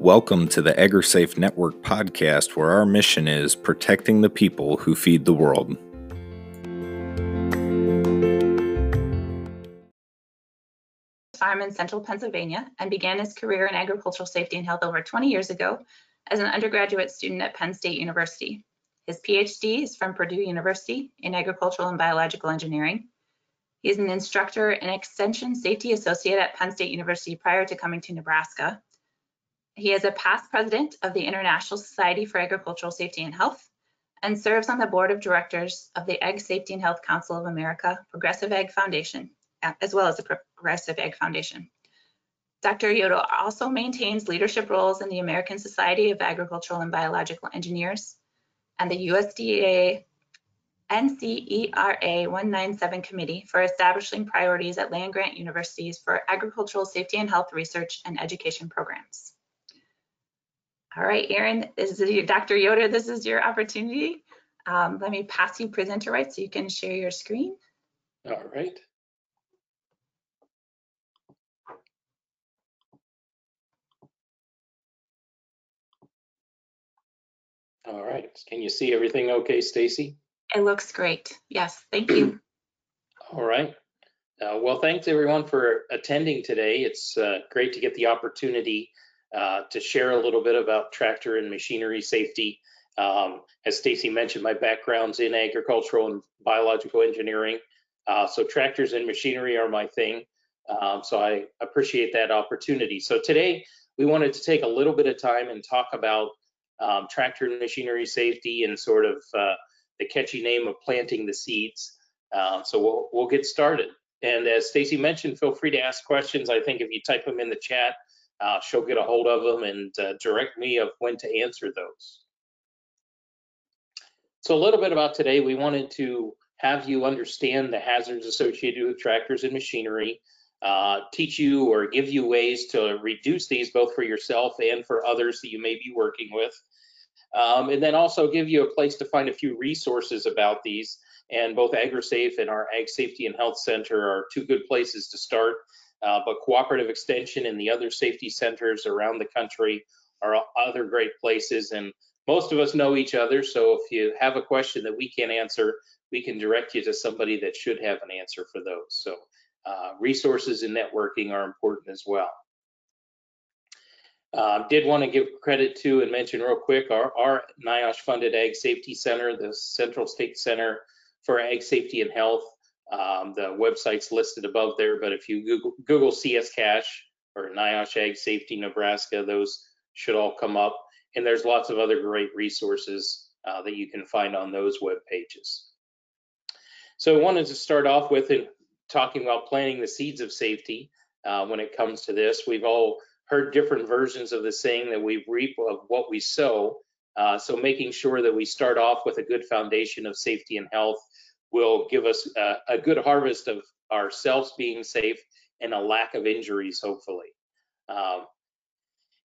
Welcome to the AgriSafe Network podcast, where our mission is protecting the people who feed the world. Farm in central Pennsylvania and began his career in agricultural safety and health over 20 years ago as an undergraduate student at Penn State University. His PhD is from Purdue University in agricultural and biological engineering. He is an instructor and extension safety associate at Penn State University prior to coming to Nebraska. He is a past president of the International Society for Agricultural Safety and Health and serves on the board of directors of the Ag Safety and Health Council of America Progressive Ag Foundation, as well as the Progressive Ag Foundation. Dr. Yoder also maintains leadership roles in the American Society of Agricultural and Biological Engineers and the USDA NCERA 197 Committee for establishing priorities at land grant universities for agricultural safety and health research and education programs. All right, Aaron, this is Dr. Yoder. This is your opportunity. Um, let me pass you presenter rights so you can share your screen. All right. All right. Can you see everything okay, Stacy? It looks great. Yes, thank you. All right. Uh, well, thanks everyone for attending today. It's uh, great to get the opportunity uh, to share a little bit about tractor and machinery safety. Um, as Stacy mentioned, my background's in agricultural and biological engineering. Uh, so tractors and machinery are my thing. Um, so I appreciate that opportunity. So today we wanted to take a little bit of time and talk about um, tractor and machinery safety and sort of uh, the catchy name of planting the seeds. Um, so we'll, we'll get started. And as Stacy mentioned, feel free to ask questions. I think if you type them in the chat, uh, she'll get a hold of them and uh, direct me of when to answer those. So a little bit about today, we wanted to have you understand the hazards associated with tractors and machinery, uh, teach you or give you ways to reduce these both for yourself and for others that you may be working with. Um, and then also give you a place to find a few resources about these. And both AgriSafe and our Ag Safety and Health Center are two good places to start. Uh, but Cooperative Extension and the other safety centers around the country are other great places. And most of us know each other. So if you have a question that we can't answer, we can direct you to somebody that should have an answer for those. So uh, resources and networking are important as well. Uh, did want to give credit to and mention real quick our, our NIOSH funded Ag Safety Center, the Central State Center for Ag Safety and Health. Um, the website's listed above there, but if you Google, Google CS-CASH or NIOSH Ag Safety Nebraska, those should all come up. And there's lots of other great resources uh, that you can find on those web pages. So I wanted to start off with in talking about planting the seeds of safety uh, when it comes to this. We've all heard different versions of the saying that we reap of what we sow. Uh, so making sure that we start off with a good foundation of safety and health will give us a, a good harvest of ourselves being safe and a lack of injuries, hopefully. Um,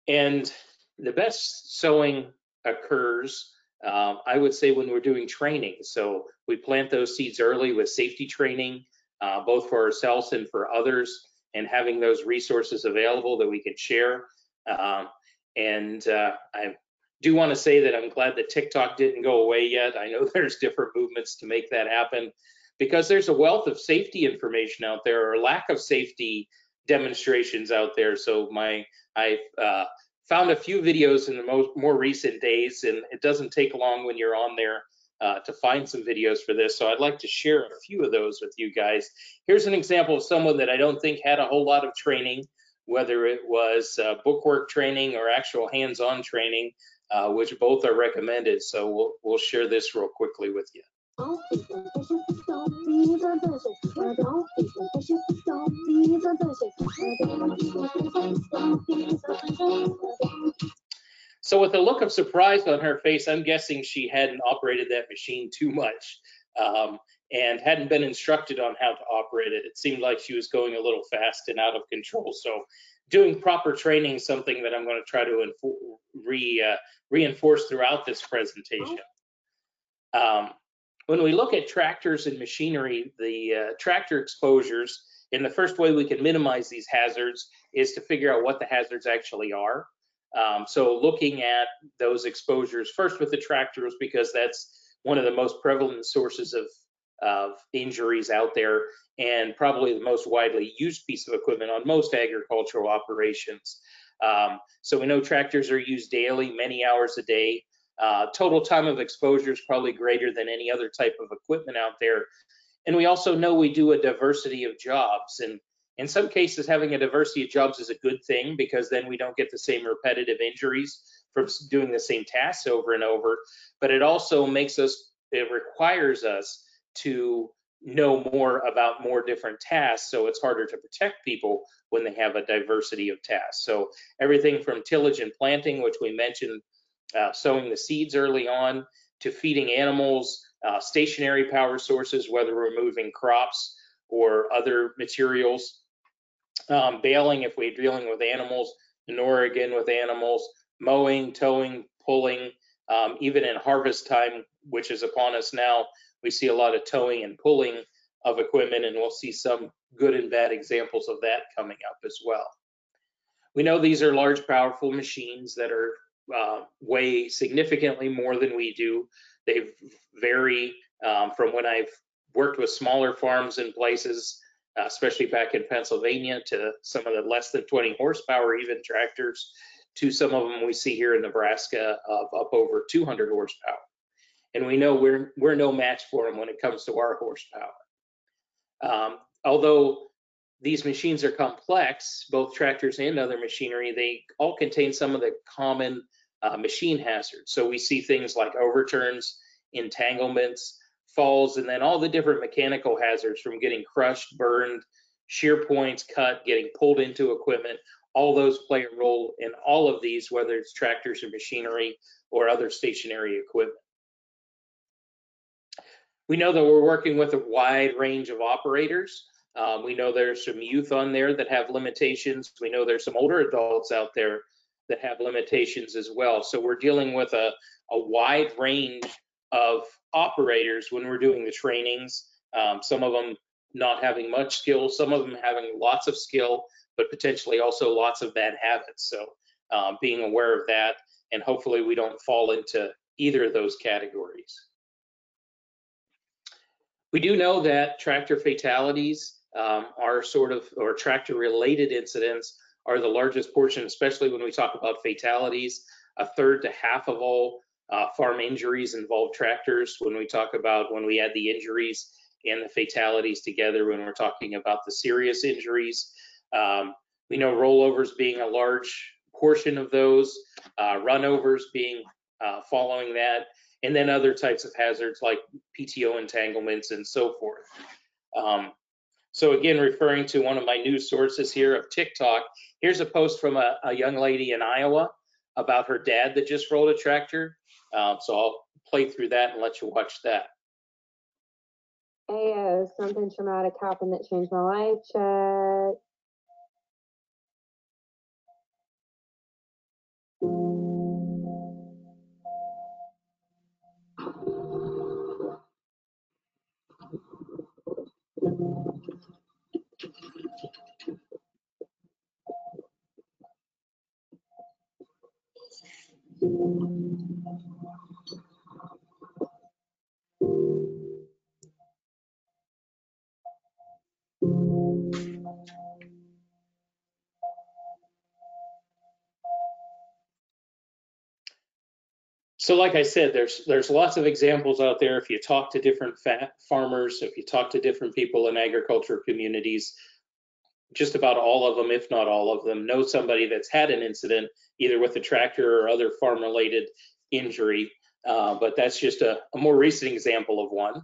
and the best sowing occurs, um, I would say, when we're doing training. So we plant those seeds early with safety training, uh, both for ourselves and for others and having those resources available that we can share. Um, and uh, I do want to say that I'm glad that TikTok didn't go away yet. I know there's different movements to make that happen because there's a wealth of safety information out there or lack of safety demonstrations out there. So my I uh, found a few videos in the most more recent days, and it doesn't take long when you're on there uh, to find some videos for this. So I'd like to share a few of those with you guys. Here's an example of someone that I don't think had a whole lot of training, whether it was uh, bookwork training or actual hands-on training, uh, which both are recommended. So we'll, we'll share this real quickly with you. So with a look of surprise on her face, I'm guessing she hadn't operated that machine too much um, and hadn't been instructed on how to operate it. It seemed like she was going a little fast and out of control. So doing proper training is something that I'm going to try to re, uh, reinforce throughout this presentation. Um, when we look at tractors and machinery, the uh, tractor exposures, and the first way we can minimize these hazards is to figure out what the hazards actually are. Um, so looking at those exposures first with the tractors because that's one of the most prevalent sources of, of injuries out there and probably the most widely used piece of equipment on most agricultural operations. Um, so we know tractors are used daily, many hours a day. Uh, total time of exposure is probably greater than any other type of equipment out there. And we also know we do a diversity of jobs. And in some cases, having a diversity of jobs is a good thing because then we don't get the same repetitive injuries from doing the same tasks over and over. But it also makes us, it requires us to know more about more different tasks. So it's harder to protect people when they have a diversity of tasks. So everything from tillage and planting, which we mentioned, uh, sowing the seeds early on, to feeding animals, uh, stationary power sources, whether we're moving crops or other materials, um, baling if we're dealing with animals, manure again with animals, mowing, towing, pulling, um, even in harvest time, which is upon us now, we see a lot of towing and pulling of equipment, and we'll see some good and bad examples of that coming up as well. We know these are large, powerful machines that are uh, weigh significantly more than we do. They vary um, from when I've worked with smaller farms in places, uh, especially back in Pennsylvania, to some of the less than 20 horsepower even tractors, to some of them we see here in Nebraska of up over 200 horsepower. And we know we're we're no match for them when it comes to our horsepower. Um, although these machines are complex, both tractors and other machinery, they all contain some of the common uh, machine hazards. So we see things like overturns, entanglements, falls, and then all the different mechanical hazards from getting crushed, burned, shear points cut, getting pulled into equipment. All those play a role in all of these, whether it's tractors or machinery or other stationary equipment. We know that we're working with a wide range of operators. Um, we know there's some youth on there that have limitations. We know there's some older adults out there that have limitations as well. So we're dealing with a, a wide range of operators when we're doing the trainings. Um, some of them not having much skill, some of them having lots of skill, but potentially also lots of bad habits. So um, being aware of that, and hopefully we don't fall into either of those categories. We do know that tractor fatalities um, are sort of, or tractor related incidents are the largest portion, especially when we talk about fatalities. A third to half of all uh, farm injuries involve tractors. When we talk about when we add the injuries and the fatalities together, when we're talking about the serious injuries, um, we know rollovers being a large portion of those, uh, runovers being uh, following that, and then other types of hazards like PTO entanglements and so forth. Um, so again, referring to one of my news sources here of TikTok, here's a post from a, a young lady in Iowa about her dad that just rolled a tractor. Um, so I'll play through that and let you watch that. Ayo, something traumatic happened that changed my life. Check. Thank you. So like I said, there's there's lots of examples out there. If you talk to different farmers, if you talk to different people in agriculture communities, just about all of them, if not all of them, know somebody that's had an incident either with a tractor or other farm related injury. Uh, but that's just a, a, more recent example of one.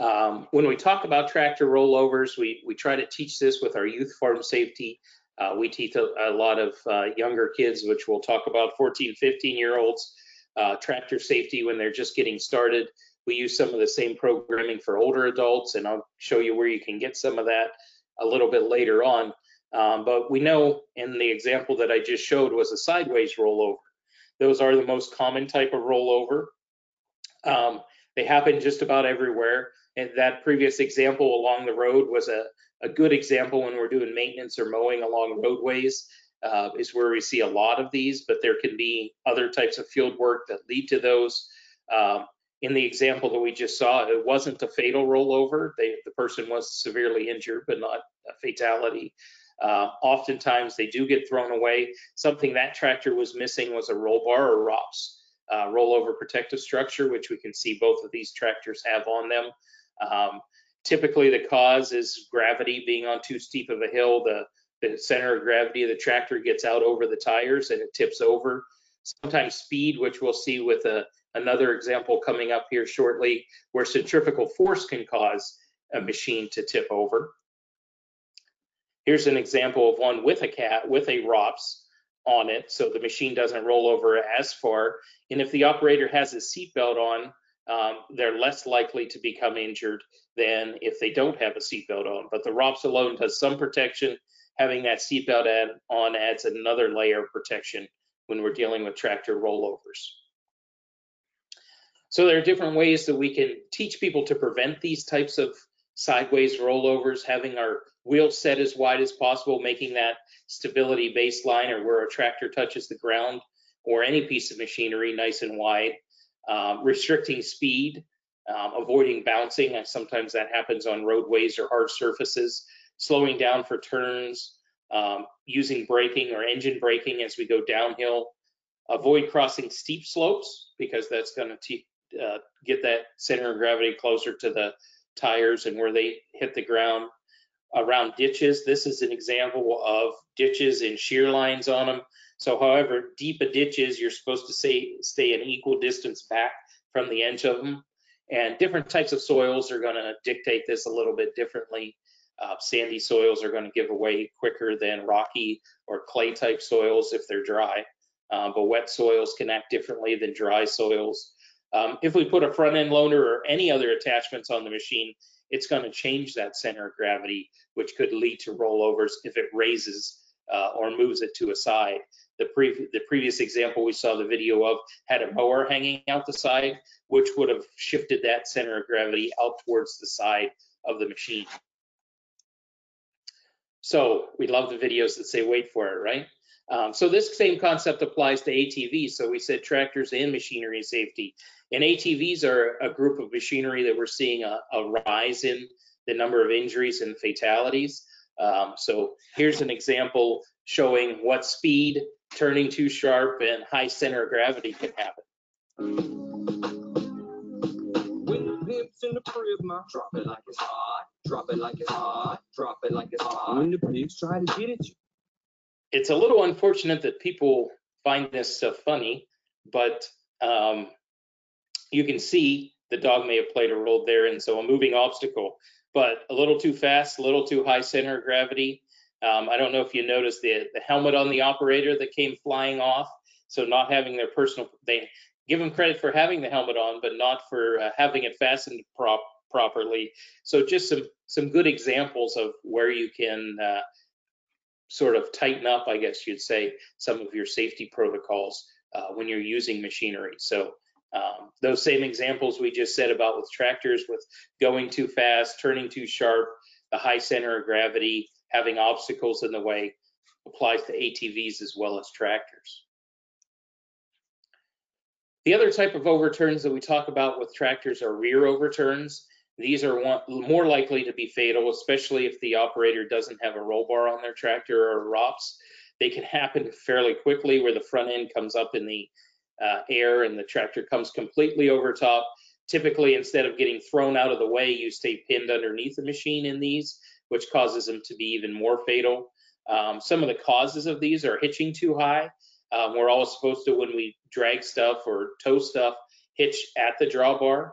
Um, when we talk about tractor rollovers, we, we try to teach this with our youth farm safety. Uh, we teach a, a lot of uh, younger kids, which we'll talk about 14, 15 year olds, uh, tractor safety when they're just getting started. We use some of the same programming for older adults, and I'll show you where you can get some of that a little bit later on. Um, but we know in the example that I just showed was a sideways rollover. Those are the most common type of rollover. Um, they happen just about everywhere. And that previous example along the road was a, a good example when we're doing maintenance or mowing along roadways. uh, is where we see a lot of these, but there can be other types of field work that lead to those. Um, in the example that we just saw, it wasn't a fatal rollover. They, the person was severely injured, but not a fatality. Uh, oftentimes they do get thrown away. Something that tractor was missing was a roll bar or ROPS, uh, rollover protective structure, which we can see both of these tractors have on them. Um, typically the cause is gravity being on too steep of a hill. The, the center of gravity of the tractor gets out over the tires and it tips over. Sometimes speed, which we'll see with a, another example coming up here shortly, where centrifugal force can cause a machine to tip over. Here's an example of one with a cat, with a ROPS on it, so the machine doesn't roll over as far. And if the operator has a seatbelt on, um, they're less likely to become injured than if they don't have a seatbelt on. But the ROPS alone does some protection. Having that seatbelt on adds another layer of protection when we're dealing with tractor rollovers. So there are different ways that we can teach people to prevent these types of sideways rollovers, having our wheel set as wide as possible, making that stability baseline or where a tractor touches the ground or any piece of machinery nice and wide, um, restricting speed, um, avoiding bouncing. Sometimes that happens on roadways or hard surfaces, slowing down for turns, um, using braking or engine braking as we go downhill, avoid crossing steep slopes because that's going to uh, get that center of gravity closer to the tires and where they hit the ground. Around ditches, this is an example of ditches and shear lines on them. So however deep a ditch is, you're supposed to stay, stay an equal distance back from the edge of them. And different types of soils are going to dictate this a little bit differently. Uh, sandy soils are going to give away quicker than rocky or clay type soils if they're dry. Uh, but wet soils can act differently than dry soils. Um, if we put a front end loader or any other attachments on the machine, it's going to change that center of gravity, which could lead to rollovers if it raises uh, or moves it to a side. The, pre the previous example we saw the video of had a mower hanging out the side, which would have shifted that center of gravity out towards the side of the machine. So we love the videos that say wait for it, right? Um, so this same concept applies to ATVs. So we said tractors and machinery safety. And ATVs are a group of machinery that we're seeing a, a rise in the number of injuries and fatalities. Um, so here's an example showing what speed, turning too sharp, and high center of gravity can happen. When the pimp's in the crib, ma, drop it like it's hot, drop it like it's hot, drop it like it's hot. When the pigs try to get at you. It's a little unfortunate that people find this stuff funny, but um, you can see the dog may have played a role there. And so a moving obstacle, but a little too fast, a little too high center of gravity. Um, I don't know if you noticed the, the helmet on the operator that came flying off. So not having their personal, they give them credit for having the helmet on, but not for uh, having it fastened prop, properly. So just some some good examples of where you can uh, sort of tighten up, I guess you'd say, some of your safety protocols uh, when you're using machinery. So um, those same examples we just said about with tractors, with going too fast, turning too sharp, the high center of gravity, having obstacles in the way, applies to ATVs as well as tractors. The other type of overturns that we talk about with tractors are rear overturns. These are one, more likely to be fatal, especially if the operator doesn't have a roll bar on their tractor or ROPS. They can happen fairly quickly where the front end comes up in the uh, air and the tractor comes completely over top. Typically, instead of getting thrown out of the way, you stay pinned underneath the machine in these, which causes them to be even more fatal. Um, some of the causes of these are hitching too high. Um, we're always supposed to, when we drag stuff or tow stuff, hitch at the drawbar.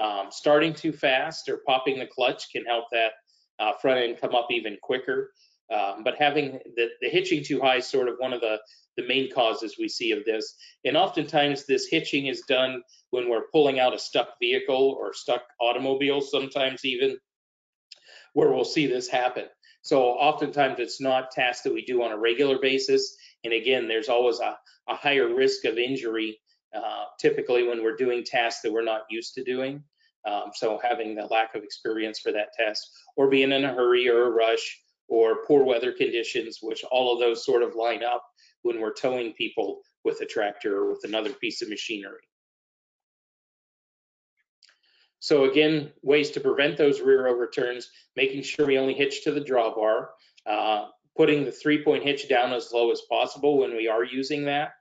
Um, starting too fast or popping the clutch can help that uh, front end come up even quicker. Um, but having the, the hitching too high is sort of one of the, the main causes we see of this. And oftentimes this hitching is done when we're pulling out a stuck vehicle or stuck automobile, sometimes even, where we'll see this happen. So oftentimes it's not tasks that we do on a regular basis. And again, there's always a, a higher risk of injury, uh, typically when we're doing tasks that we're not used to doing. Um, so having the lack of experience for that test or being in a hurry or a rush or poor weather conditions, which all of those sort of line up when we're towing people with a tractor or with another piece of machinery. So again, ways to prevent those rear overturns, making sure we only hitch to the drawbar, uh, putting the three-point hitch down as low as possible when we are using that,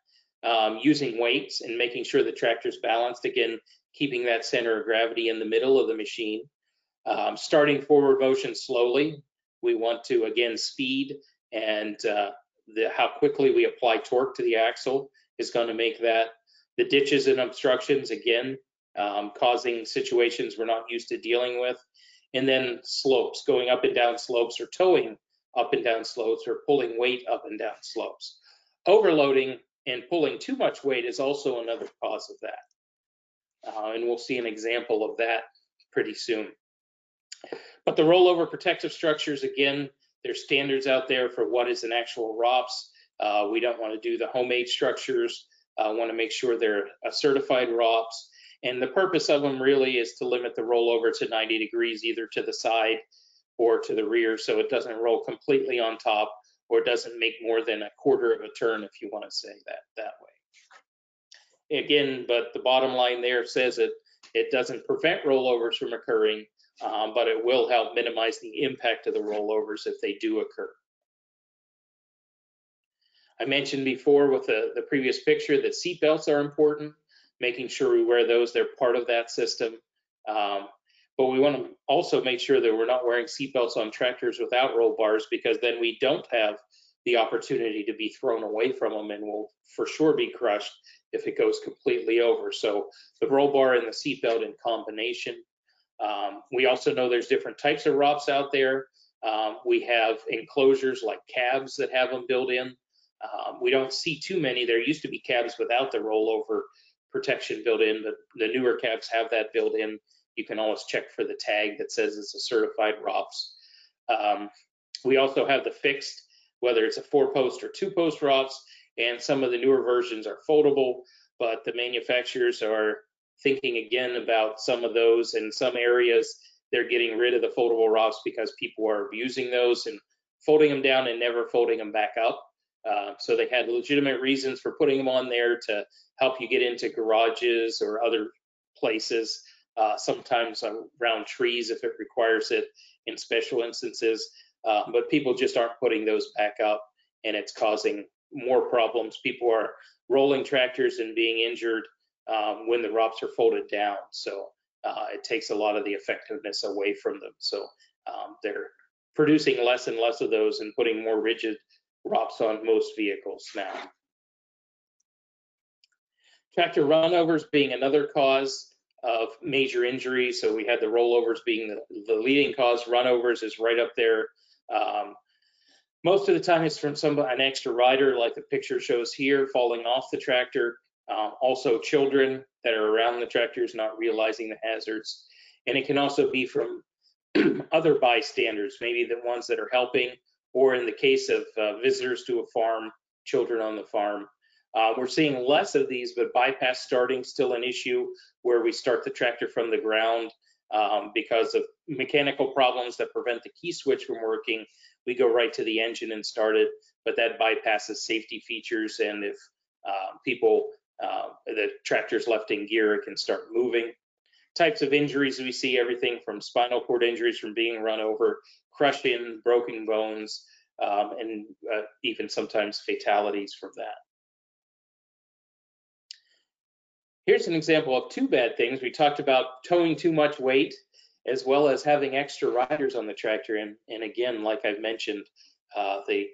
um, using weights and making sure the tractor's balanced, again, keeping that center of gravity in the middle of the machine. Um, starting forward motion slowly. We want to, again, speed and uh, the, how quickly we apply torque to the axle is going to make that. The ditches and obstructions, again, um, causing situations we're not used to dealing with. And then slopes, going up and down slopes or towing up and down slopes or pulling weight up and down slopes. Overloading and pulling too much weight is also another cause of that. Uh, and we'll see an example of that pretty soon. But the rollover protective structures, again, there's standards out there for what is an actual ROPS. Uh, we don't want to do the homemade structures. Uh, want to make sure they're a certified ROPS. And the purpose of them really is to limit the rollover to 90 degrees, either to the side or to the rear, so it doesn't roll completely on top or doesn't make more than a quarter of a turn, if you want to say that that way. Again, but the bottom line there says it, it doesn't prevent rollovers from occurring, um, but it will help minimize the impact of the rollovers if they do occur. I mentioned before with the, the previous picture that seat belts are important making sure we wear those. They're part of that system. Um, but we want to also make sure that we're not wearing seatbelts on tractors without roll bars because then we don't have the opportunity to be thrown away from them and will for sure be crushed if it goes completely over. So the roll bar and the seatbelt in combination. Um, we also know there's different types of ROPS out there. Um, we have enclosures like cabs that have them built in. Um, we don't see too many. There used to be cabs without the rollover protection built in. The, the newer cabs have that built in. You can always check for the tag that says it's a certified ROPS. Um, we also have the fixed, whether it's a four post or two post ROPS, and some of the newer versions are foldable, but the manufacturers are thinking again about some of those in some areas. They're getting rid of the foldable ROPS because people are abusing those and folding them down and never folding them back up. Uh, so they had legitimate reasons for putting them on there to help you get into garages or other places, uh, sometimes around trees if it requires it in special instances. Uh, but people just aren't putting those back up and it's causing more problems. People are rolling tractors and being injured um, when the ROPS are folded down. So uh, it takes a lot of the effectiveness away from them. So um, they're producing less and less of those and putting more rigid ROPS on most vehicles now. Tractor runovers being another cause of major injury. So we had the rollovers being the, the leading cause. Runovers is right up there. Um, most of the time it's from some an extra rider like the picture shows here falling off the tractor. Um, also children that are around the tractors not realizing the hazards. And it can also be from other bystanders, maybe the ones that are helping, or in the case of uh, visitors to a farm, children on the farm. Uh, we're seeing less of these, but bypass starting still an issue where we start the tractor from the ground um, because of mechanical problems that prevent the key switch from working. We go right to the engine and start it, but that bypasses safety features. And if uh, people, uh, the tractor's left in gear, it can start moving. Types of injuries we see everything from spinal cord injuries from being run over, crushing, broken bones, um, and uh, even sometimes fatalities from that. Here's an example of two bad things. We talked about towing too much weight as well as having extra riders on the tractor. And, and again, like I've mentioned, uh, the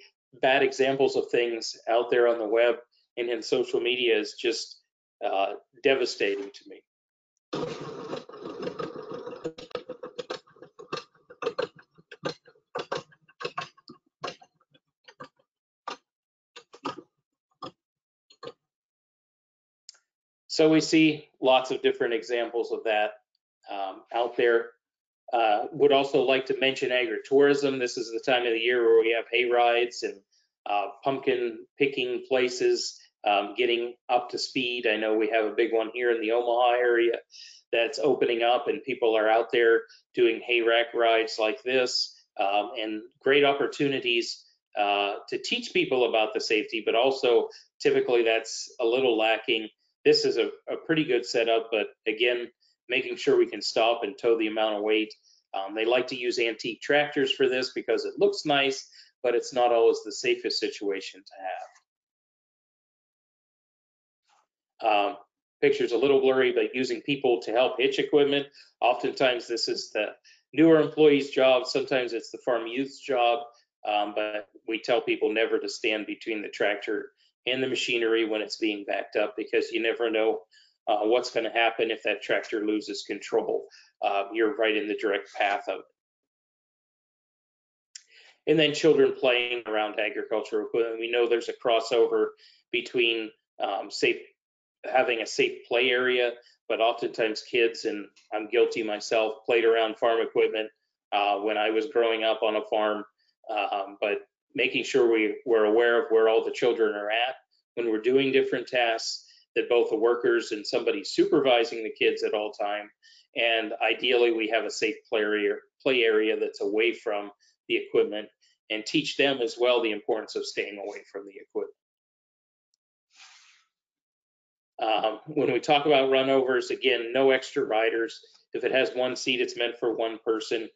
bad examples of things out there on the web and in social media is just uh, devastating to me. So we see lots of different examples of that um, out there. Uh, would also like to mention agritourism. This is the time of the year where we have hay rides and uh, pumpkin picking places um, getting up to speed. I know we have a big one here in the Omaha area that's opening up and people are out there doing hay rack rides like this. um, and great opportunities uh, to teach people about the safety, but also typically that's a little lacking. This is a, a pretty good setup, but again, making sure we can stop and tow the amount of weight. Um, they like to use antique tractors for this because it looks nice, but it's not always the safest situation to have. Um, picture's a little blurry, but using people to help hitch equipment. Oftentimes this is the newer employee's job. Sometimes it's the farm youth's job. Um, but we tell people never to stand between the tractor and the machinery when it's being backed up because you never know uh, what's going to happen if that tractor loses control. Uh, you're right in the direct path of it. And then children playing around agricultural equipment. We know there's a crossover between um, safe having a safe play area, but oftentimes kids, and I'm guilty myself, played around farm equipment uh, when I was growing up on a farm. Um, but making sure we, we're aware of where all the children are at when we're doing different tasks, that both the workers and somebody supervising the kids at all time. And ideally, we have a safe play area, play area that's away from the equipment and teach them as well the importance of staying away from the equipment. Um, when we talk about runovers, again, no extra riders. If it has one seat, it's meant for one person.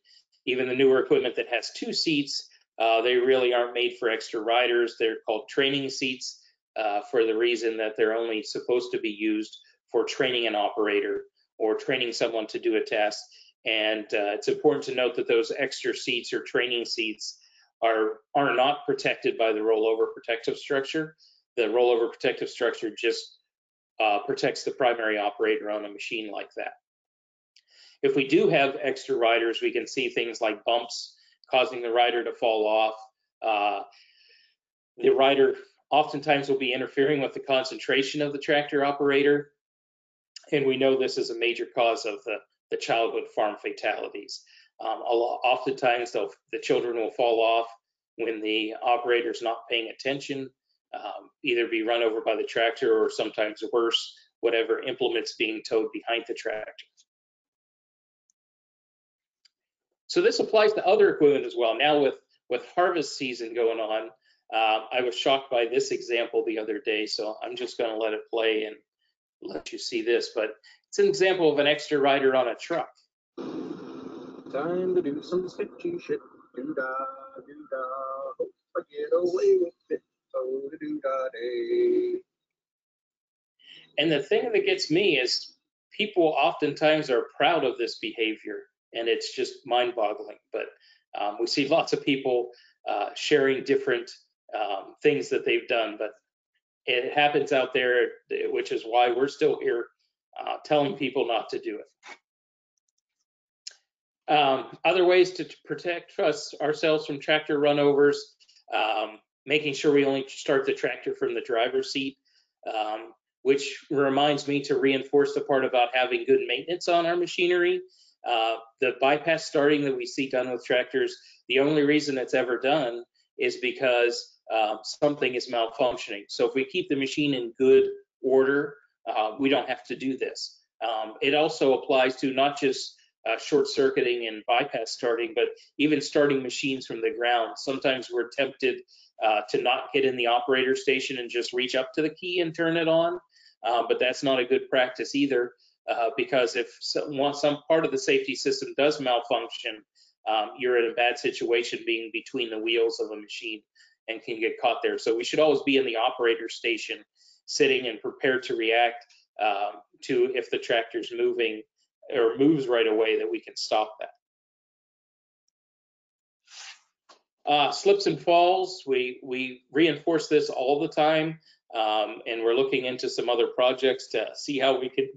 Even the newer equipment that has two seats, uh, they really aren't made for extra riders. They're called training seats uh, for the reason that they're only supposed to be used for training an operator or training someone to do a test. And uh, it's important to note that those extra seats or training seats are, are not protected by the rollover protective structure. The rollover protective structure just uh, protects the primary operator on a machine like that. If we do have extra riders, we can see things like bumps causing the rider to fall off. Uh, the rider oftentimes will be interfering with the concentration of the tractor operator. And we know this is a major cause of the, the childhood farm fatalities. Um, lot, oftentimes the children will fall off when the operator is not paying attention, um, either be run over by the tractor or sometimes worse, whatever implements being towed behind the tractor. So this applies to other equipment as well. Now with, with harvest season going on, uh, I was shocked by this example the other day, so I'm just going to let it play and let you see this. But it's an example of an extra rider on a truck. Time to do some sketchy shit. Do da, do da. Hope I get away with it. Oh, do da day. And the thing that gets me is people oftentimes are proud of this behavior and it's just mind boggling. But um, we see lots of people uh, sharing different um, things that they've done, but it happens out there, which is why we're still here uh, telling people not to do it. Um, other ways to protect us ourselves from tractor runovers, um, making sure we only start the tractor from the driver's seat, um, which reminds me to reinforce the part about having good maintenance on our machinery. Uh, the bypass starting that we see done with tractors, the only reason it's ever done is because uh, something is malfunctioning. So if we keep the machine in good order, uh, we don't have to do this. Um, it also applies to not just uh, short circuiting and bypass starting, but even starting machines from the ground. Sometimes we're tempted uh, to not get in the operator station and just reach up to the key and turn it on, but that's not a good practice either. Uh, because if some, some, part of the safety system does malfunction, um, you're in a bad situation being between the wheels of a machine and can get caught there. So we should always be in the operator station, sitting and prepared to react um, to if the tractor's moving or moves right away that we can stop that. Uh, slips and falls, we, we reinforce this all the time, um, and we're looking into some other projects to see how we can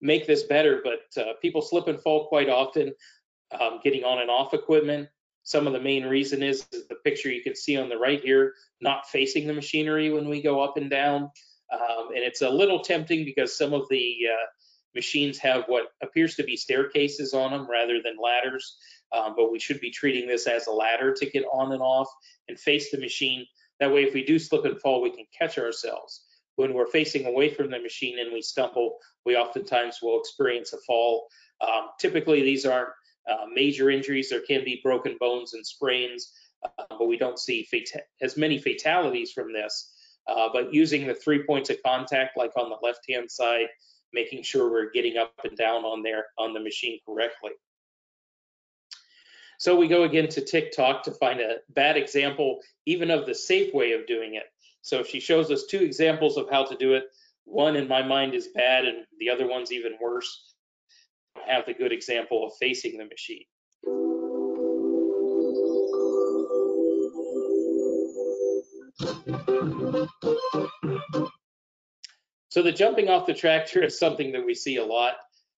make this better, but uh, people slip and fall quite often, um, getting on and off equipment. Some of the main reason is, is, the picture you can see on the right here, not facing the machinery when we go up and down. Um, and it's a little tempting because some of the uh, machines have what appears to be staircases on them rather than ladders. Um, but we should be treating this as a ladder to get on and off and face the machine. That way, if we do slip and fall, we can catch ourselves when we're facing away from the machine and we stumble, we oftentimes will experience a fall. Um, typically, these aren't uh, major injuries. There can be broken bones and sprains, uh, but we don't see as many fatalities from this. Uh, but using the three points of contact, like on the left-hand side, making sure we're getting up and down on there on the machine correctly. So we go again to TikTok to find a bad example, even of the safe way of doing it. So she shows us two examples of how to do it. One in my mind is bad and the other one's even worse. Have the good example of facing the machine. So the jumping off the tractor is something that we see a lot,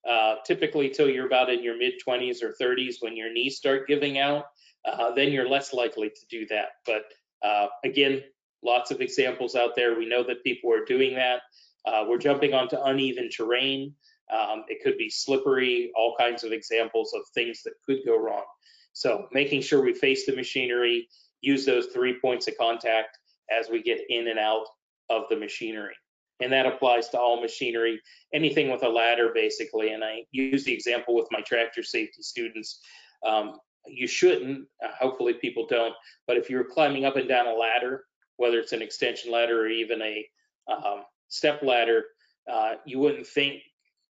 uh, typically till you're about in your mid 20s or 30s when your knees start giving out. Uh, then you're less likely to do that. But uh, again, lots of examples out there. We know that people are doing that. Uh, we're jumping onto uneven terrain. Um, it could be slippery, all kinds of examples of things that could go wrong. So making sure we face the machinery, use those three points of contact as we get in and out of the machinery. And that applies to all machinery, anything with a ladder basically. And I use the example with my tractor safety students. Um, you shouldn't, uh, hopefully people don't, but if you're climbing up and down a ladder, whether it's an extension ladder or even a um, step ladder, uh, you wouldn't think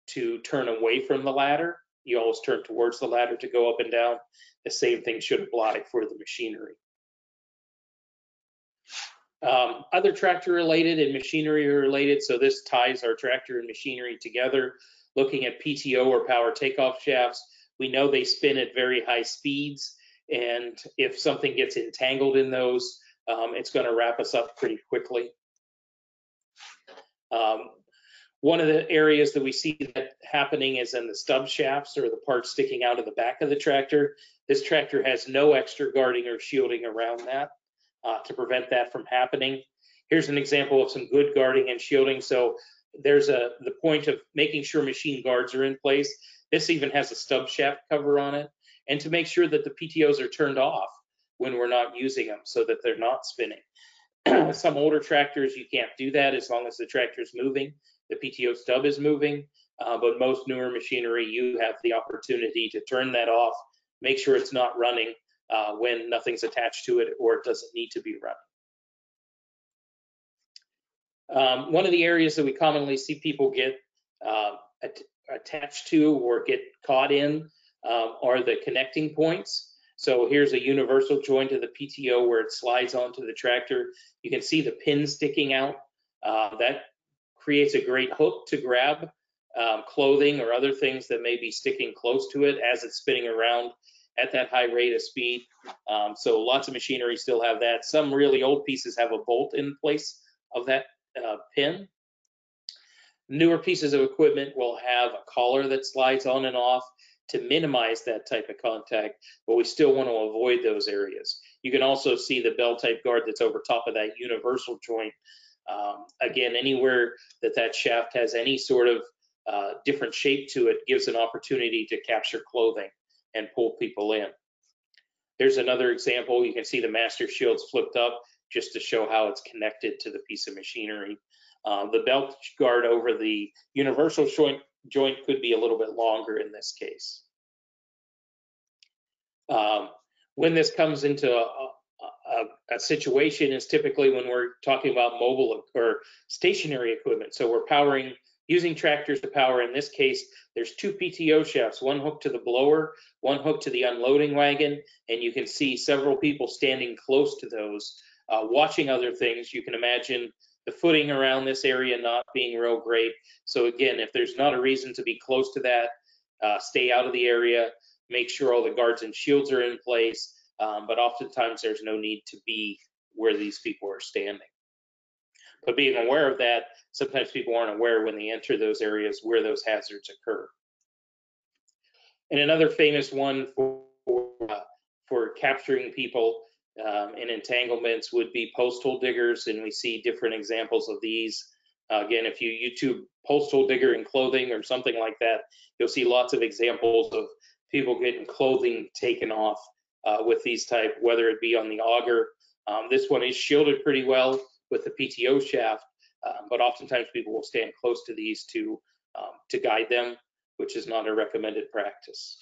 to turn away from the ladder. You always turn towards the ladder to go up and down. The same thing should apply for the machinery. Um, other tractor related and machinery related, so this ties our tractor and machinery together. Looking at PTO or power takeoff shafts, we know they spin at very high speeds, and if something gets entangled in those, um, it's going to wrap us up pretty quickly. Um, one of the areas that we see that happening is in the stub shafts or the parts sticking out of the back of the tractor. This tractor has no extra guarding or shielding around that uh, to prevent that from happening. Here's an example of some good guarding and shielding. So there's a the point of making sure machine guards are in place. This even has a stub shaft cover on it, and to make sure that the PTOs are turned off when we're not using them so that they're not spinning. Some older tractors, you can't do that as long as the tractor's moving, the PTO stub is moving. Uh, but most newer machinery, you have the opportunity to turn that off, make sure it's not running uh, when nothing's attached to it or it doesn't need to be running. Um, one of the areas that we commonly see people get uh, at attached to or get caught in um, are the connecting points. So here's a universal joint of the PTO where it slides onto the tractor. You can see the pin sticking out. Uh, that creates a great hook to grab um, clothing or other things that may be sticking close to it as it's spinning around at that high rate of speed. Um, so lots of machinery still have that. Some really old pieces have a bolt in place of that uh, pin. Newer pieces of equipment will have a collar that slides on and off to minimize that type of contact, but we still want to avoid those areas. You can also see the bell type guard that's over top of that universal joint. Um, again, anywhere that that shaft has any sort of uh, different shape to it gives an opportunity to capture clothing and pull people in. There's another example. You can see the master shields flipped up just to show how it's connected to the piece of machinery. Uh, the belt guard over the universal joint, joint could be a little bit longer in this case. Um, when this comes into a, a, a, situation is typically when we're talking about mobile or stationary equipment. So we're powering, using tractors to power. In this case, there's two PTO shafts, one hooked to the blower, one hooked to the unloading wagon, and you can see several people standing close to those, uh, watching other things. You can imagine the footing around this area not being real great. So again, if there's not a reason to be close to that, uh, stay out of the area, make sure all the guards and shields are in place. Um, but oftentimes there's no need to be where these people are standing. But being aware of that, sometimes people aren't aware when they enter those areas where those hazards occur. And another famous one for, uh, for capturing people um, and entanglements would be post hole diggers, and we see different examples of these. Uh, again, if you YouTube post hole digger in clothing or something like that, you'll see lots of examples of people getting clothing taken off uh, with these type, whether it be on the auger. Um, this one is shielded pretty well with the PTO shaft, uh, but oftentimes people will stand close to these to um, to guide them, which is not a recommended practice.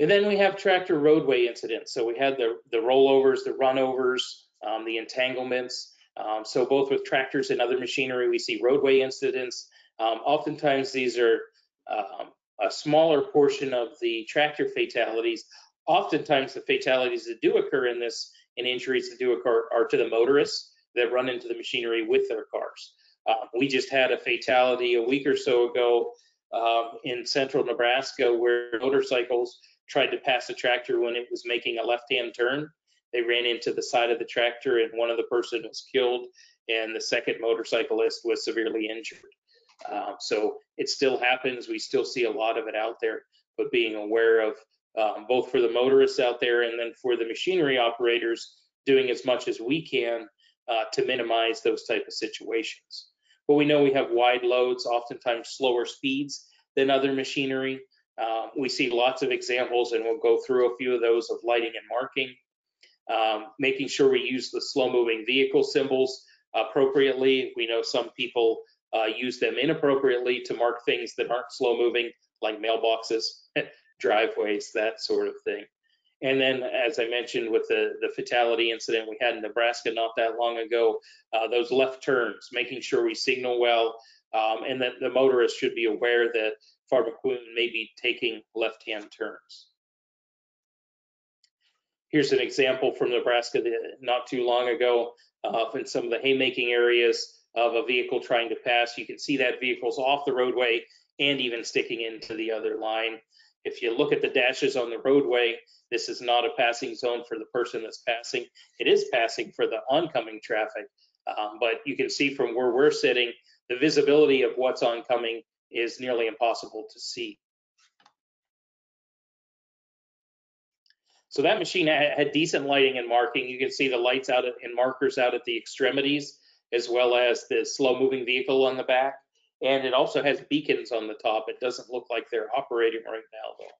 And then we have tractor roadway incidents. So we had the, the rollovers, the runovers, um, the entanglements. Um, so both with tractors and other machinery, we see roadway incidents. Um, oftentimes these are um, a smaller portion of the tractor fatalities. Oftentimes the fatalities that do occur in this and injuries that do occur are to the motorists that run into the machinery with their cars. Uh, we just had a fatality a week or so ago um, in central Nebraska where motorcycles tried to pass a tractor when it was making a left-hand turn. They ran into the side of the tractor and one of the person was killed and the second motorcyclist was severely injured. Um, so it still happens. We still see a lot of it out there, but being aware of um, both for the motorists out there and then for the machinery operators doing as much as we can uh, to minimize those type of situations. But we know we have wide loads, oftentimes slower speeds than other machinery. Um, we see lots of examples, and we'll go through a few of those of lighting and marking. Um, making sure we use the slow moving vehicle symbols appropriately. We know some people uh, use them inappropriately to mark things that aren't slow moving, like mailboxes, driveways, that sort of thing. And then, as I mentioned, with the, the fatality incident we had in Nebraska not that long ago, uh, those left turns, making sure we signal well, um, and that the motorist should be aware that Equipment may be taking left-hand turns. Here's an example from Nebraska not too long ago uh, in some of the haymaking areas of a vehicle trying to pass. You can see that vehicle's off the roadway and even sticking into the other line. If you look at the dashes on the roadway, this is not a passing zone for the person that's passing. It is passing for the oncoming traffic, um, but you can see from where we're sitting, the visibility of what's oncoming is nearly impossible to see. So that machine had decent lighting and marking. You can see the lights out and markers out at the extremities, as well as the slow moving vehicle on the back. And it also has beacons on the top. It doesn't look like they're operating right now though.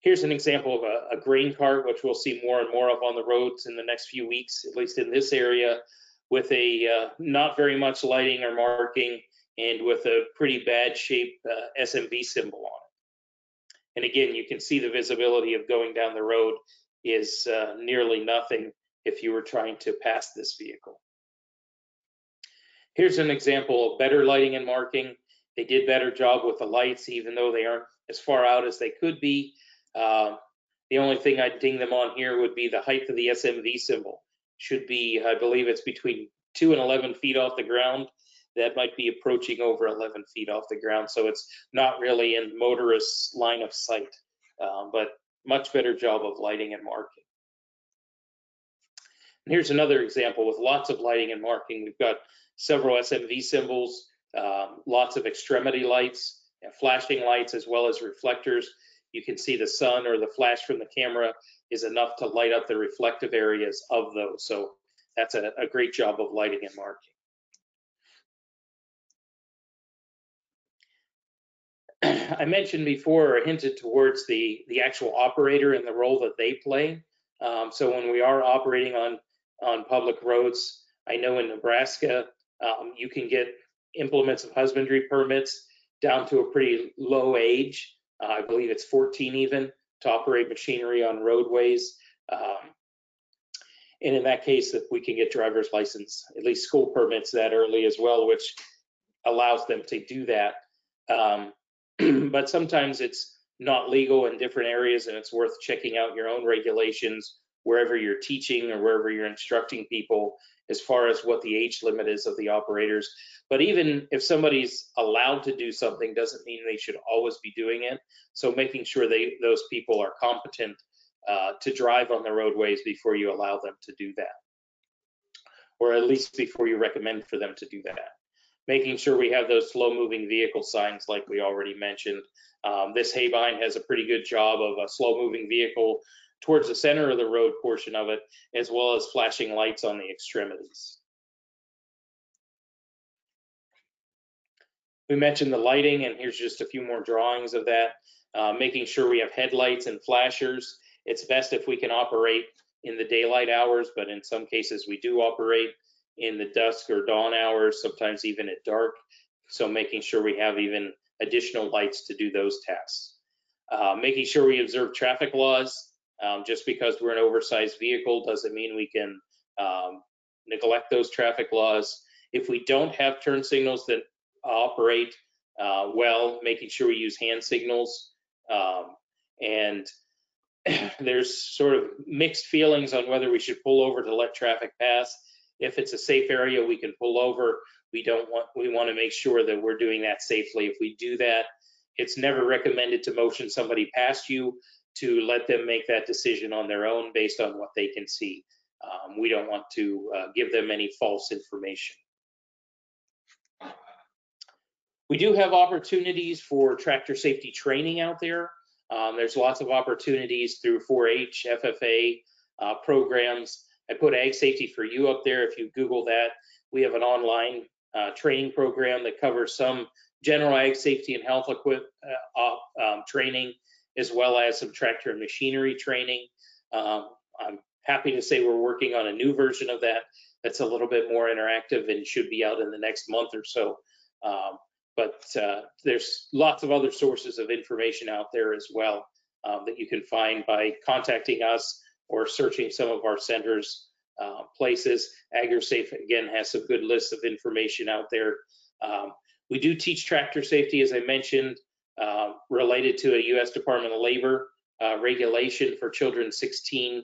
Here's an example of a, a grain cart, which we'll see more and more of on the roads in the next few weeks, at least in this area with a uh, not very much lighting or marking and with a pretty bad shape uh, SMV symbol on it. And again, you can see the visibility of going down the road is uh, nearly nothing if you were trying to pass this vehicle. Here's an example of better lighting and marking. They did better job with the lights, even though they aren't as far out as they could be. Uh, the only thing I'd ding them on here would be the height of the SMV symbol should be, I believe it's between two and 11 feet off the ground. That might be approaching over 11 feet off the ground. So it's not really in motorist's line of sight, um, but much better job of lighting and marking. And here's another example with lots of lighting and marking. We've got several SMV symbols, um, lots of extremity lights, flashing lights, as well as reflectors. You can see the sun or the flash from the camera is enough to light up the reflective areas of those. So that's a, a great job of lighting and marking. I mentioned before or hinted towards the, the actual operator and the role that they play. Um, so when we are operating on, on public roads, I know in Nebraska, um, you can get implements of husbandry permits down to a pretty low age. Uh, I believe it's 14 even to operate machinery on roadways. Um, and in that case, if we can get driver's license, at least school permits that early as well, which allows them to do that. Um, but sometimes it's not legal in different areas and it's worth checking out your own regulations wherever you're teaching or wherever you're instructing people as far as what the age limit is of the operators. But even if somebody's allowed to do something doesn't mean they should always be doing it. So making sure they those people are competent uh, to drive on the roadways before you allow them to do that, or at least before you recommend for them to do that. Making sure we have those slow moving vehicle signs like we already mentioned. Um, this Haybine has a pretty good job of a slow moving vehicle towards the center of the road portion of it, as well as flashing lights on the extremities. We mentioned the lighting, and here's just a few more drawings of that. Uh, making sure we have headlights and flashers. It's best if we can operate in the daylight hours, but in some cases we do operate in the dusk or dawn hours, sometimes even at dark. So making sure we have even additional lights to do those tasks. Uh, making sure we observe traffic laws. Um, just because we're an oversized vehicle doesn't mean we can um, neglect those traffic laws. If we don't have turn signals that operate uh, well, making sure we use hand signals. Um, and there's sort of mixed feelings on whether we should pull over to let traffic pass. If it's a safe area, we can pull over. We don't want, we want to make sure that we're doing that safely. If we do that, it's never recommended to motion somebody past you to let them make that decision on their own based on what they can see. Um, we don't want to uh, give them any false information. We do have opportunities for tractor safety training out there. Um, there's lots of opportunities through 4-H, FFA uh, programs. I put Ag Safety for You up there. If you Google that, we have an online uh, training program that covers some general ag safety and health equip uh, um, training, as well as some tractor and machinery training. Um, I'm happy to say we're working on a new version of that that's a little bit more interactive and should be out in the next month or so. Um, but uh, there's lots of other sources of information out there as well um, that you can find by contacting us or searching some of our centers uh, places. AgriSafe again has some good lists of information out there. Um, we do teach tractor safety, as I mentioned, uh, related to a U.S. Department of Labor uh, regulation for children 16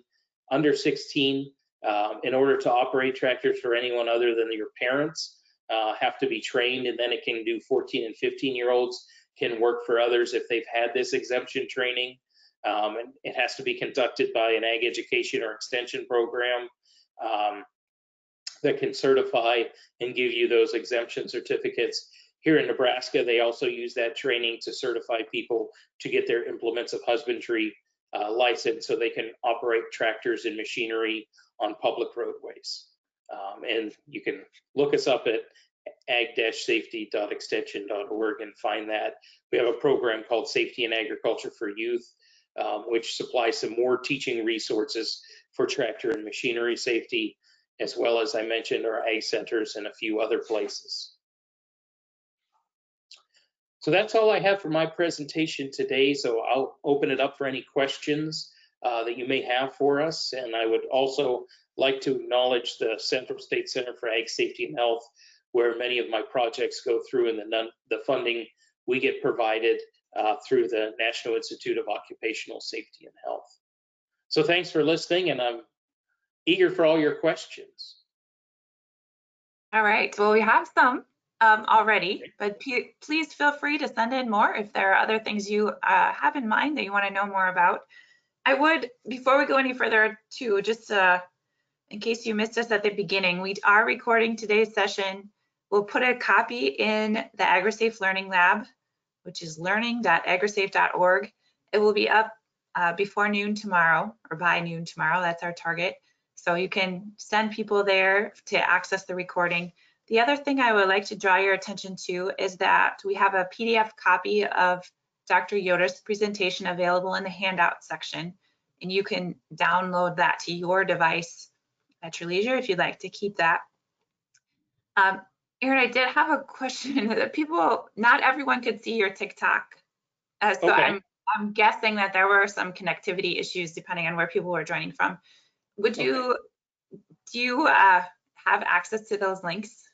under 16. Um, in order to operate tractors for anyone other than your parents, uh, have to be trained, and then it can do 14 and 15 year olds can work for others if they've had this exemption training. Um, and it has to be conducted by an ag education or extension program um, that can certify and give you those exemption certificates. Here in Nebraska, they also use that training to certify people to get their implements of husbandry uh, license so they can operate tractors and machinery on public roadways. Um, and you can look us up at ag-safety.extension.org and find that. We have a program called Safety in Agriculture for Youth, um, which supplies some more teaching resources for tractor and machinery safety, as well as I mentioned our ag centers and a few other places. So that's all I have for my presentation today. So I'll open it up for any questions uh, that you may have for us. And I would also like to acknowledge the Central State Center for Ag Safety and Health, where many of my projects go through and the, the funding we get provided uh, through the National Institute of Occupational Safety and Health. So thanks for listening and I'm eager for all your questions. All right, well, we have some um, already, but please feel free to send in more if there are other things you uh, have in mind that you want to know more about. I would, before we go any further, too, just uh, in case you missed us at the beginning, we are recording today's session. We'll put a copy in the AgriSafe Learning Lab, which is learning.agrisafe.org. It will be up uh, before noon tomorrow or by noon tomorrow. That's our target. So you can send people there to access the recording. The other thing I would like to draw your attention to is that we have a PDF copy of Dr. Yoder's presentation available in the handout section, and you can download that to your device at your leisure if you'd like to keep that. Um, Aaron, I did have a question that people, not everyone could see your TikTok. Uh, so okay. I'm, I'm guessing that there were some connectivity issues depending on where people were joining from. Would you, okay. do you uh, have access to those links?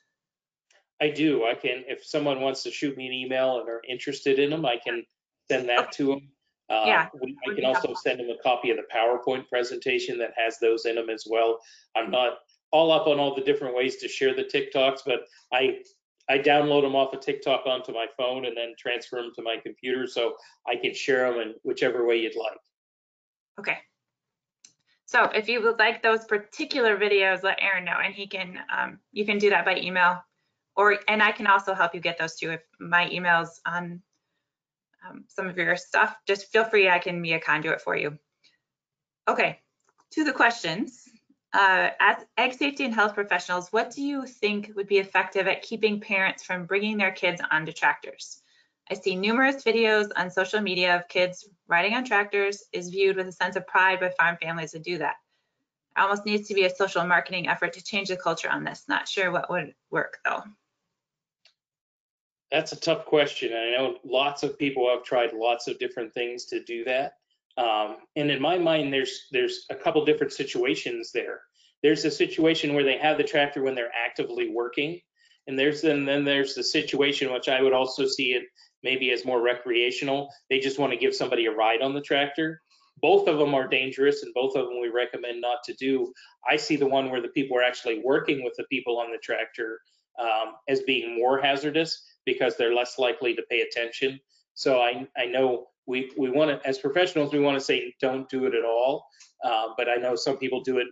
I do. I can, if someone wants to shoot me an email and are interested in them, I can send that okay. to them. Uh, yeah, I can also send them a copy of the PowerPoint presentation that has those in them as well. I'm not all up on all the different ways to share the TikToks, but I I download them off of TikTok onto my phone and then transfer them to my computer so I can share them in whichever way you'd like. Okay. So if you would like those particular videos, let Aaron know and he can, um, you can do that by email or, and I can also help you get those too if my email's on um, some of your stuff, just feel free, I can be a conduit for you. Okay, to the questions. Uh, as ag safety and health professionals, what do you think would be effective at keeping parents from bringing their kids onto tractors? I see numerous videos on social media of kids riding on tractors is viewed with a sense of pride by farm families to do that. It almost needs to be a social marketing effort to change the culture on this. Not sure what would work though. That's a tough question. I know lots of people have tried lots of different things to do that. Um, and in my mind, there's there's a couple different situations there. There's a situation where they have the tractor when they're actively working, and there's and then there's the situation which I would also see it maybe as more recreational. They just want to give somebody a ride on the tractor. Both of them are dangerous, and both of them we recommend not to do. I see the one where the people are actually working with the people on the tractor um, as being more hazardous because they're less likely to pay attention. So I, I know we, we want to, as professionals, we want to say don't do it at all. Uh, but I know some people do it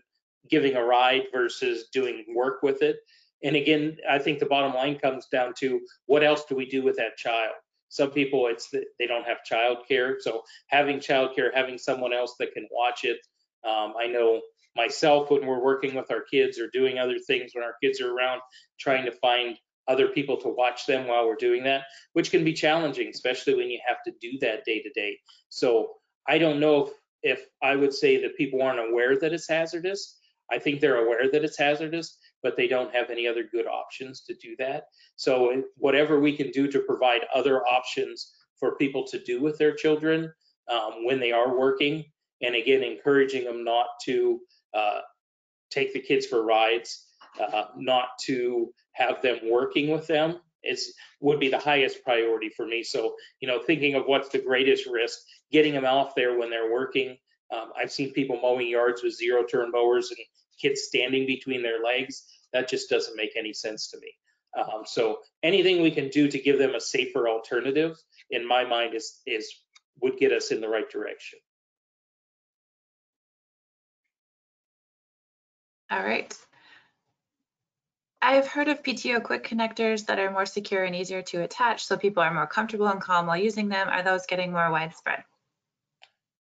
giving a ride versus doing work with it. And again, I think the bottom line comes down to what else do we do with that child? Some people, it's they don't have childcare. So having childcare, having someone else that can watch it. Um, I know myself when we're working with our kids or doing other things when our kids are around, trying to find other people to watch them while we're doing that, which can be challenging, especially when you have to do that day to day. So I don't know if, if I would say that people aren't aware that it's hazardous. I think they're aware that it's hazardous, but they don't have any other good options to do that. So whatever we can do to provide other options for people to do with their children um, when they are working, and again, encouraging them not to uh, take the kids for rides, uh, not to have them working with them is would be the highest priority for me. So, you know, thinking of what's the greatest risk, getting them off there when they're working. Um, I've seen people mowing yards with zero turn mowers and kids standing between their legs. That just doesn't make any sense to me. Um, so anything we can do to give them a safer alternative, in my mind, is is would get us in the right direction. All right. I've heard of PTO quick connectors that are more secure and easier to attach so people are more comfortable and calm while using them. Are those getting more widespread?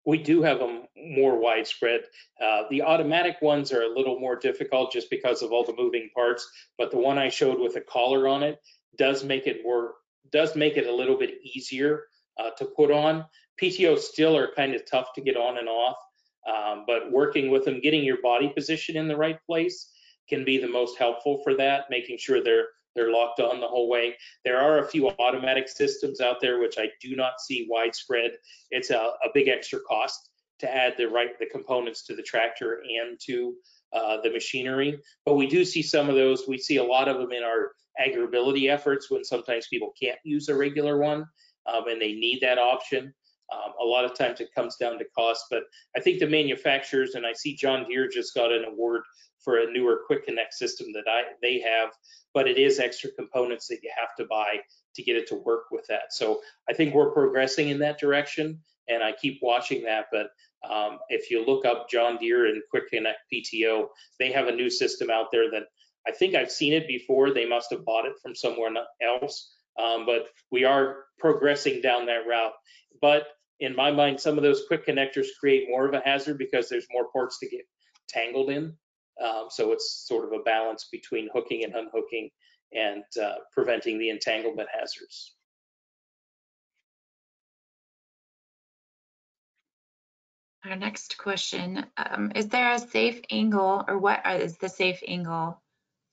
We do have them more widespread. Uh, the automatic ones are a little more difficult just because of all the moving parts, but the one I showed with a collar on it does make it more does make it a little bit easier uh, to put on. PTO still are kind of tough to get on and off, um, but working with them, getting your body position in the right place can be the most helpful for that, making sure they're they're locked on the whole way. There are a few automatic systems out there which I do not see widespread. It's a, a big extra cost to add the right the components to the tractor and to uh, the machinery. But we do see some of those. We see a lot of them in our AgrAbility efforts when sometimes people can't use a regular one um, and they need that option. Um, a lot of times it comes down to cost, but I think the manufacturers, and I see John Deere just got an award for a newer quick connect system that I they have, but it is extra components that you have to buy to get it to work with that. So I think we're progressing in that direction, and I keep watching that. But um, if you look up John Deere and Quick Connect PTO, they have a new system out there that I think I've seen it before. They must have bought it from somewhere else, um, but we are progressing down that route. But in my mind, some of those quick connectors create more of a hazard because there's more ports to get tangled in. Um, so it's sort of a balance between hooking and unhooking and uh, preventing the entanglement hazards. Our next question, um, is there a safe angle or what is the safe angle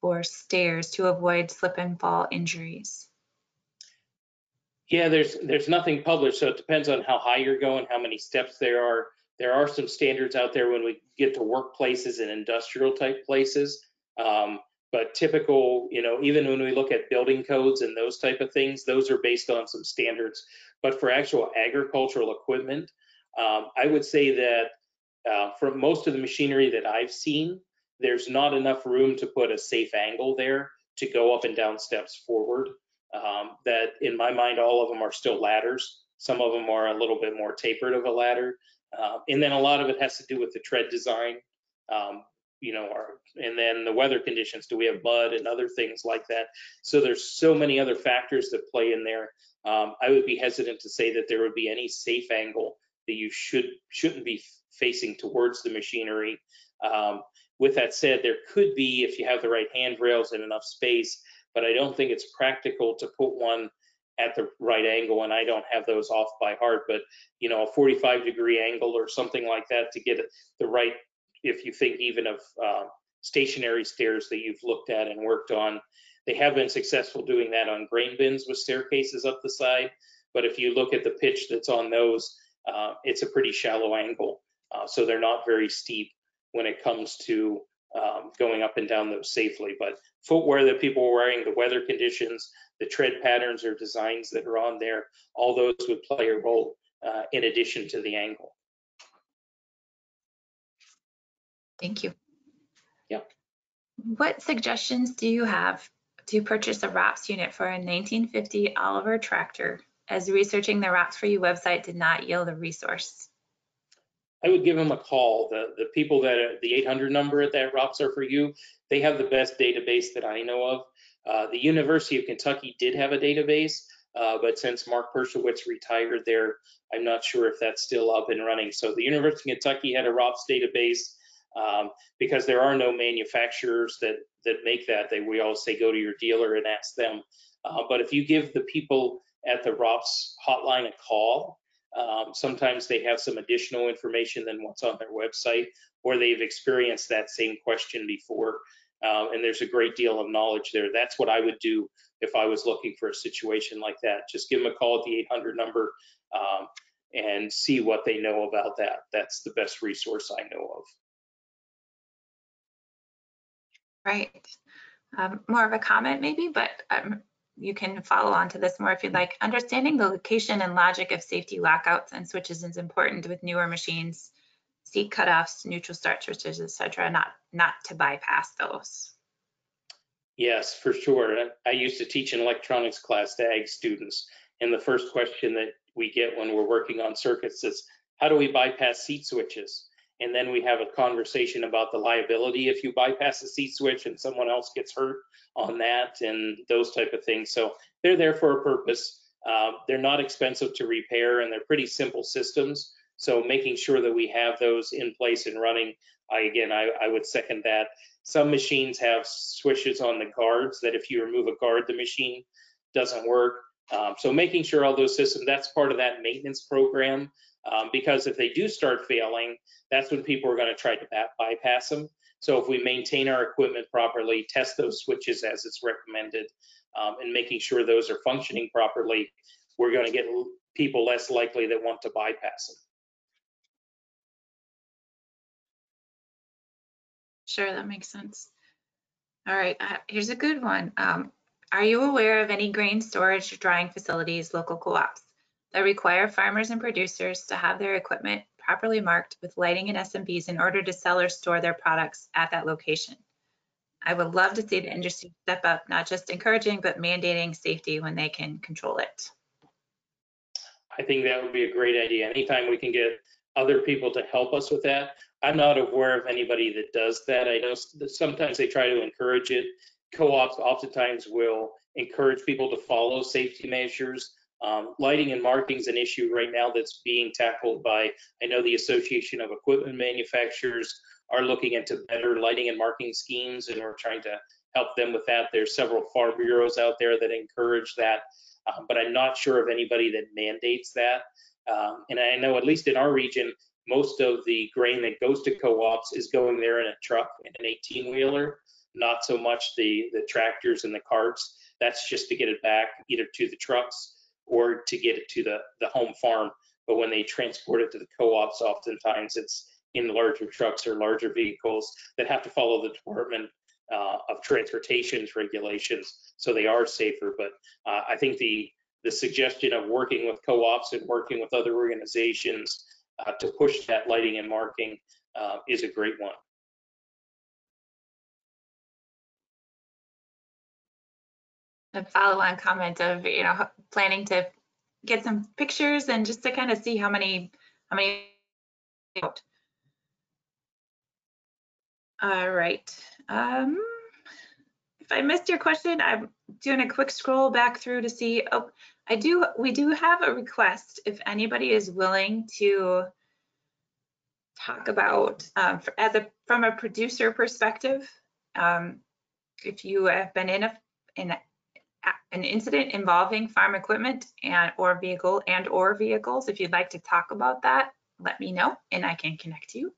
for stairs to avoid slip and fall injuries? Yeah, there's there's nothing published, so it depends on how high you're going, how many steps there are. There are some standards out there when we get to workplaces and industrial type places. Um, but typical, you know, even when we look at building codes and those type of things, those are based on some standards. But for actual agricultural equipment, um, I would say that uh, for most of the machinery that I've seen, there's not enough room to put a safe angle there to go up and down steps forward. Um, that in my mind, all of them are still ladders. Some of them are a little bit more tapered of a ladder. Uh, and then a lot of it has to do with the tread design, um, you know, our, and then the weather conditions. Do we have mud and other things like that? So there's so many other factors that play in there. Um, I would be hesitant to say that there would be any safe angle that you should shouldn't be facing towards the machinery. Um, with that said, there could be if you have the right handrails and enough space, but I don't think it's practical to put one at the right angle and I don't have those off by heart, but you know, a 45 degree angle or something like that to get the right, if you think even of uh, stationary stairs that you've looked at and worked on, They have been successful doing that on grain bins with staircases up the side. But if you look at the pitch that's on those, uh, it's a pretty shallow angle. Uh, so they're not very steep when it comes to um, going up and down those safely. But footwear that people are wearing, the weather conditions, the tread patterns or designs that are on there, all those would play a role uh, in addition to the angle. Thank you. Yeah. What suggestions do you have to purchase a ROPS unit for a 1950 Oliver tractor as researching the ROPS for You website did not yield a resource? I would give them a call. The the people that are, the 800 number at that ROPS are for you. They have the best database that I know of. Uh, the University of Kentucky did have a database, uh, but since Mark Purschwitz retired there, I'm not sure if that's still up and running. So the University of Kentucky had a ROPS database um, because there are no manufacturers that that make that. They we always say go to your dealer and ask them. Uh, but if you give the people at the ROPS hotline a call, um, sometimes they have some additional information than what's on their website, or they've experienced that same question before. Um, and there's a great deal of knowledge there. That's what I would do if I was looking for a situation like that. Just give them a call at the 800 number um, and see what they know about that. That's the best resource I know of. Right. Um, more of a comment maybe, but um, you can follow on to this more if you'd like. Understanding the location and logic of safety lockouts and switches is important with newer machines. Seat cutoffs, neutral start switches, etc. Not not to bypass those. Yes, for sure. I used to teach an electronics class to ag students, and the first question that we get when we're working on circuits is, how do we bypass seat switches? And then we have a conversation about the liability if you bypass a seat switch and someone else gets hurt on that and those type of things. So they're there for a purpose. Uh, they're not expensive to repair and they're pretty simple systems. So making sure that we have those in place and running, I, again, I, I would second that. Some machines have switches on the guards that if you remove a guard, the machine doesn't work. Um, so making sure all those systems, that's part of that maintenance program. Um, because if they do start failing, that's when people are going to try to bypass them. So if we maintain our equipment properly, test those switches as it's recommended, um, and making sure those are functioning properly, we're going to get people less likely that want to bypass them. Sure, that makes sense. All right, uh, here's a good one. Um, are you aware of any grain storage drying facilities, local co-ops, that require farmers and producers to have their equipment properly marked with lighting and SMVs in order to sell or store their products at that location. I would love to see the industry step up, not just encouraging, but mandating safety when they can control it. I think that would be a great idea. Anytime we can get other people to help us with that. I'm not aware of anybody that does that. I know sometimes they try to encourage it. Co-ops oftentimes will encourage people to follow safety measures. Um, lighting and marking is an issue right now that's being tackled by, I know the Association of Equipment Manufacturers are looking into better lighting and marking schemes and we're trying to help them with that. There's several farm bureaus out there that encourage that, um, but I'm not sure of anybody that mandates that. Um, and I know at least in our region, most of the grain that goes to co-ops is going there in a truck, in an 18 wheeler, not so much the, the tractors and the carts. That's just to get it back either to the trucks or to get it to the, the home farm. But when they transport it to the co-ops, oftentimes it's in larger trucks or larger vehicles that have to follow the Department uh, of Transportation's regulations, so they are safer. But uh, I think the the suggestion of working with co-ops and working with other organizations uh, to push that lighting and marking uh, is a great one. A follow-on comment of, you know, planning to get some pictures and just to kind of see how many, how many. All right. Um, if I missed your question, I'm doing a quick scroll back through to see, oh, I do, we do have a request if anybody is willing to talk about, um, as a, from a producer perspective, um, if you have been in a, in a, an incident involving farm equipment and or vehicle and or vehicles, if you'd like to talk about that, let me know and I can connect you.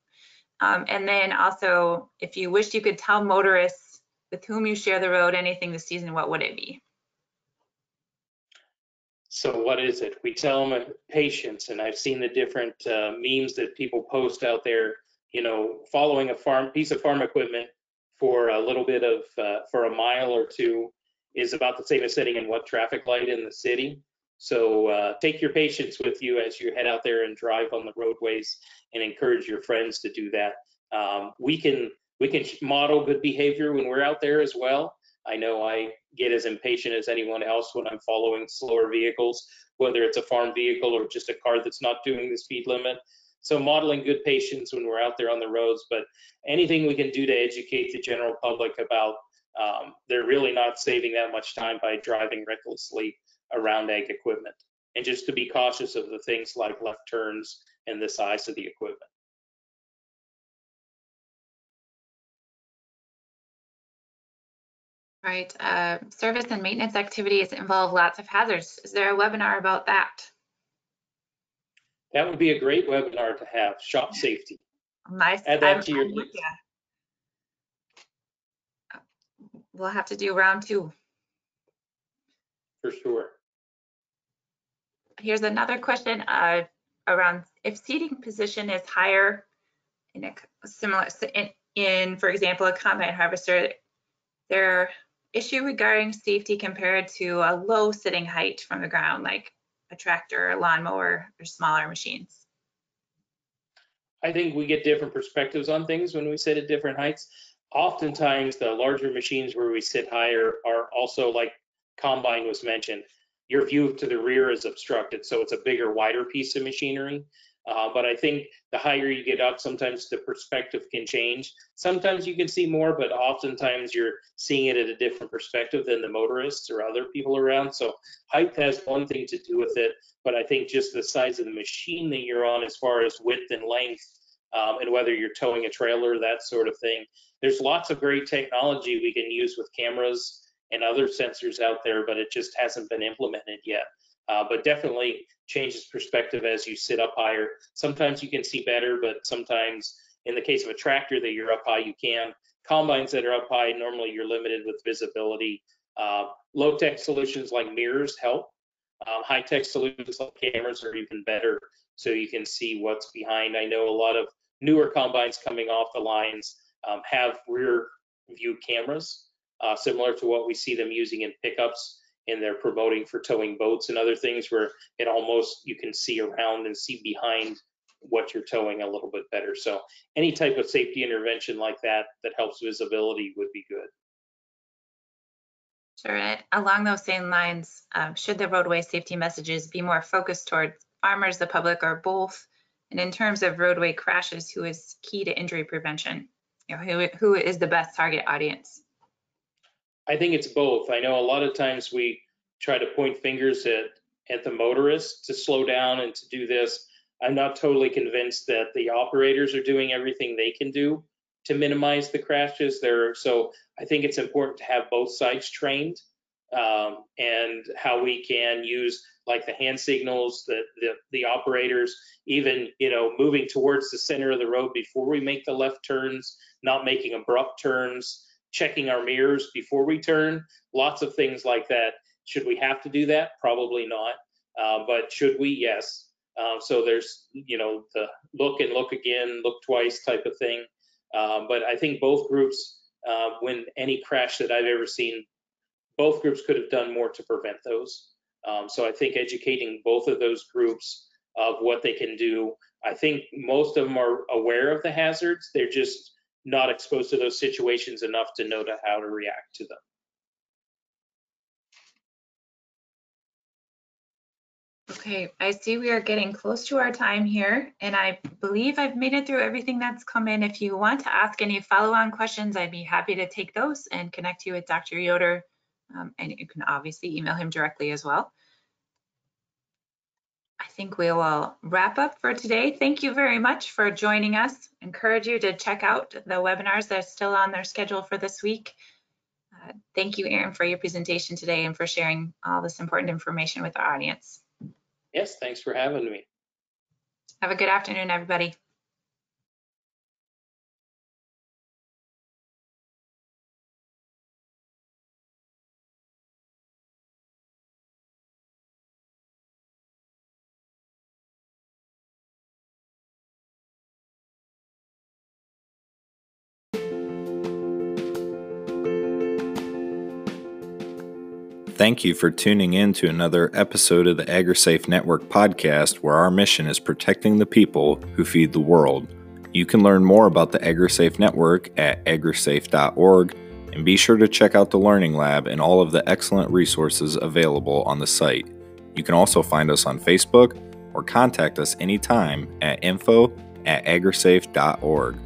Um, and then also, if you wish, you could tell motorists with whom you share the road, anything this season, what would it be? So what is it? We tell them patience, and I've seen the different uh, memes that people post out there. You know, following a farm piece of farm equipment for a little bit of uh, for a mile or two is about the same as sitting in what traffic light in the city. So uh, take your patience with you as you head out there and drive on the roadways, and encourage your friends to do that. Um, we can we can model good behavior when we're out there as well. I know I get as impatient as anyone else when I'm following slower vehicles, whether it's a farm vehicle or just a car that's not doing the speed limit. So modeling good patience when we're out there on the roads, but anything we can do to educate the general public about um, they're really not saving that much time by driving recklessly around ag equipment. And just to be cautious of the things like left turns and the size of the equipment. Right, uh, service and maintenance activities involve lots of hazards. Is there a webinar about that? That would be a great webinar to have, shop safety. My, Add that I'm- to your list. We'll have to do round two. For sure. Here's another question uh, around if seating position is higher in a similar, in, in, for example, a combine harvester, there issue regarding safety compared to a low sitting height from the ground, like a tractor, a lawnmower, or smaller machines. I think we get different perspectives on things when we sit at different heights. Oftentimes, the larger machines where we sit higher are also like combine was mentioned. Your view to the rear is obstructed, so it's a bigger, wider piece of machinery. Uh, but I think the higher you get up, sometimes the perspective can change. Sometimes you can see more, but oftentimes you're seeing it at a different perspective than the motorists or other people around. So height has one thing to do with it, but I think just the size of the machine that you're on as far as width and length um, and whether you're towing a trailer, that sort of thing. There's lots of great technology we can use with cameras and other sensors out there, but it just hasn't been implemented yet. Uh, but definitely changes perspective as you sit up higher. Sometimes you can see better, but sometimes in the case of a tractor that you're up high, you can. Combines that are up high, normally you're limited with visibility. Uh, low tech solutions like mirrors help. Um, high tech solutions like cameras are even better so you can see what's behind. I know a lot of newer combines coming off the lines um, have rear view cameras, uh, similar to what we see them using in pickups and they're promoting for towing boats and other things where it almost you can see around and see behind what you're towing a little bit better. So any type of safety intervention like that that helps visibility would be good. Sure, and along those same lines, um, should the roadway safety messages be more focused towards farmers, the public, or both? And in terms of roadway crashes, who is key to injury prevention? You know, who, who is the best target audience? I think it's both. I know a lot of times we try to point fingers at, at the motorists to slow down and to do this. I'm not totally convinced that the operators are doing everything they can do to minimize the crashes there. So I think it's important to have both sides trained um, and how we can use like the hand signals, the, the, the operators, even, you know, moving towards the center of the road before we make the left turns, not making abrupt turns, checking our mirrors before we turn, lots of things like that. Should we have to do that? Probably not. Uh, but should we? Yes. Um, so there's, you know, the look and look again, look twice type of thing. Um, but I think both groups, uh, when any crash that I've ever seen, both groups could have done more to prevent those. Um, so I think educating both of those groups of what they can do. I think most of them are aware of the hazards. They're just not exposed to those situations enough to know to how to react to them. Okay, I see we are getting close to our time here, and I believe I've made it through everything that's come in. If you want to ask any follow-on questions, I'd be happy to take those and connect you with Dr. Yoder. Um, and you can obviously email him directly as well. I think we will wrap up for today. Thank you very much for joining us. Encourage you to check out the webinars that are still on their schedule for this week. Uh, thank you, Aaron, for your presentation today and for sharing all this important information with our audience. Yes, thanks for having me. Have a good afternoon, everybody. Thank you for tuning in to another episode of the AgriSafe Network podcast, where our mission is protecting the people who feed the world. You can learn more about the AgriSafe Network at agrisafe.org and be sure to check out the Learning Lab and all of the excellent resources available on the site. You can also find us on Facebook or contact us anytime at info at agrisafe.org.